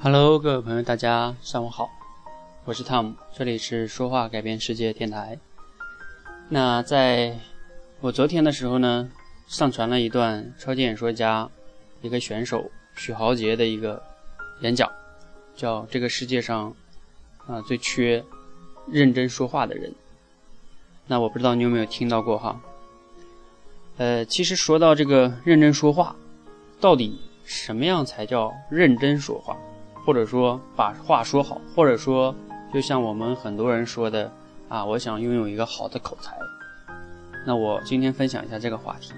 Hello，各位朋友，大家上午好，我是 Tom，，这里是说话改变世界电台。那在我昨天的时候呢，上传了一段超级演说家一个选手许豪杰的一个演讲，叫“这个世界上啊最缺认真说话的人”。那我不知道你有没有听到过哈？呃，其实说到这个认真说话，到底什么样才叫认真说话？或者说把话说好，或者说就像我们很多人说的啊，我想拥有一个好的口才。那我今天分享一下这个话题。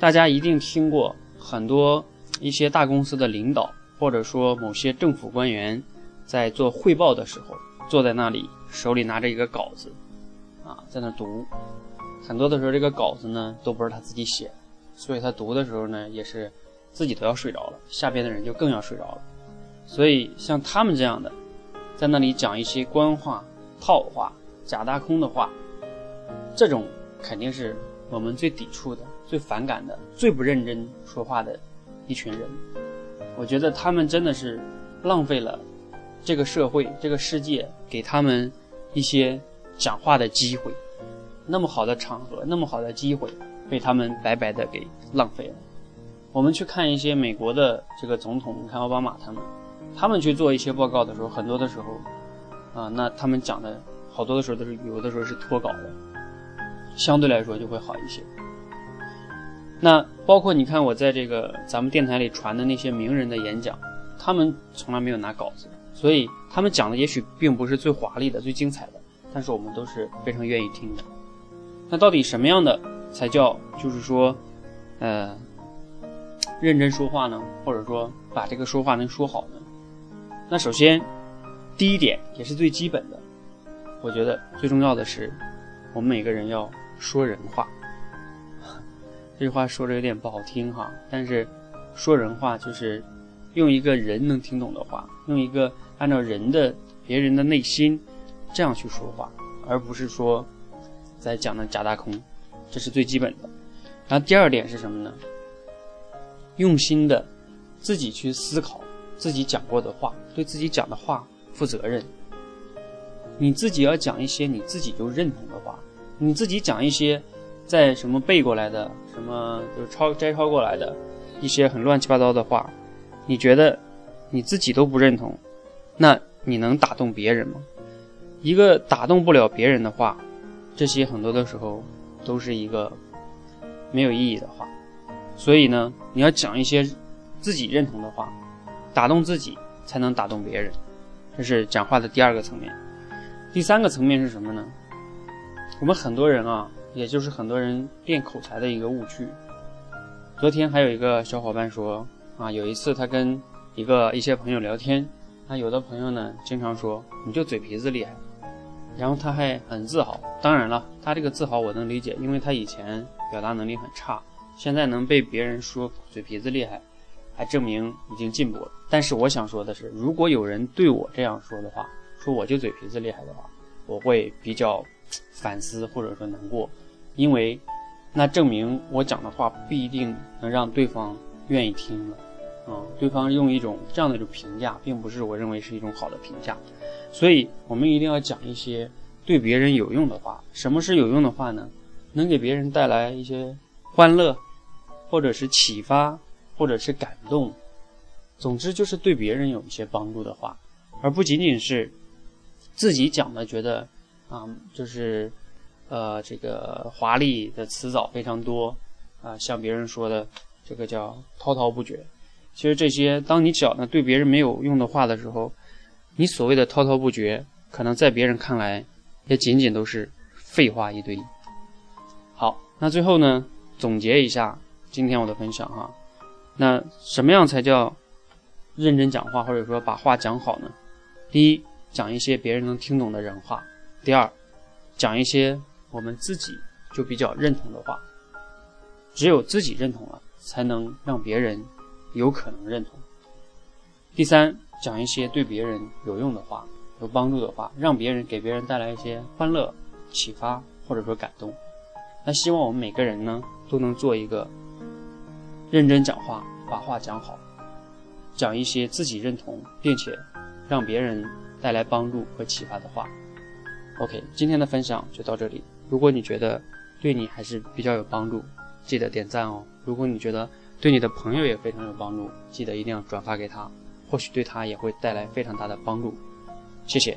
大家一定听过很多一些大公司的领导，或者说某些政府官员在做汇报的时候，坐在那里手里拿着一个稿子，啊，在那读。很多的时候这个稿子呢都不是他自己写，所以他读的时候呢也是自己都要睡着了，下边的人就更要睡着了。所以，像他们这样的，在那里讲一些官话、套话、假大空的话，这种肯定是我们最抵触的、最反感的、最不认真说话的一群人。我觉得他们真的是浪费了这个社会、这个世界给他们一些讲话的机会。那么好的场合，那么好的机会，被他们白白的给浪费了。我们去看一些美国的这个总统，你看奥巴马他们。他们去做一些报告的时候，很多的时候，啊，那他们讲的好多的时候都是有的时候是脱稿的，相对来说就会好一些。那包括你看我在这个咱们电台里传的那些名人的演讲，他们从来没有拿稿子，所以他们讲的也许并不是最华丽的、最精彩的，但是我们都是非常愿意听的。那到底什么样的才叫就是说，呃，认真说话呢？或者说把这个说话能说好呢？那首先，第一点也是最基本的，我觉得最重要的是，我们每个人要说人话。这句话说的有点不好听哈，但是说人话就是用一个人能听懂的话，用一个按照人的别人的内心这样去说话，而不是说在讲的假大空，这是最基本的。然后第二点是什么呢？用心的自己去思考。自己讲过的话，对自己讲的话负责任。你自己要讲一些你自己就认同的话，你自己讲一些在什么背过来的，什么就抄摘抄过来的一些很乱七八糟的话，你觉得你自己都不认同，那你能打动别人吗？一个打动不了别人的话，这些很多的时候都是一个没有意义的话。所以呢，你要讲一些自己认同的话。打动自己才能打动别人，这是讲话的第二个层面。第三个层面是什么呢？我们很多人啊，也就是很多人练口才的一个误区。昨天还有一个小伙伴说啊，有一次他跟一个一些朋友聊天，那有的朋友呢经常说你就嘴皮子厉害，然后他还很自豪。当然了，他这个自豪我能理解，因为他以前表达能力很差，现在能被别人说嘴皮子厉害。还证明已经进步了。但是我想说的是，如果有人对我这样说的话，说我就嘴皮子厉害的话，我会比较反思或者说难过，因为那证明我讲的话不一定能让对方愿意听了。啊，对方用一种这样的一种评价，并不是我认为是一种好的评价。所以我们一定要讲一些对别人有用的话。什么是有用的话呢？能给别人带来一些欢乐，或者是启发。或者是感动，总之就是对别人有一些帮助的话，而不仅仅是自己讲的，觉得啊，就是呃，这个华丽的词藻非常多啊，像别人说的这个叫滔滔不绝。其实这些，当你讲的对别人没有用的话的时候，你所谓的滔滔不绝，可能在别人看来也仅仅都是废话一堆。好，那最后呢，总结一下今天我的分享哈。那什么样才叫认真讲话，或者说把话讲好呢？第一，讲一些别人能听懂的人话；第二，讲一些我们自己就比较认同的话。只有自己认同了，才能让别人有可能认同。第三，讲一些对别人有用的话、有帮助的话，让别人给别人带来一些欢乐、启发或者说感动。那希望我们每个人呢，都能做一个。认真讲话，把话讲好，讲一些自己认同并且让别人带来帮助和启发的话。OK，今天的分享就到这里。如果你觉得对你还是比较有帮助，记得点赞哦。如果你觉得对你的朋友也非常有帮助，记得一定要转发给他，或许对他也会带来非常大的帮助。谢谢。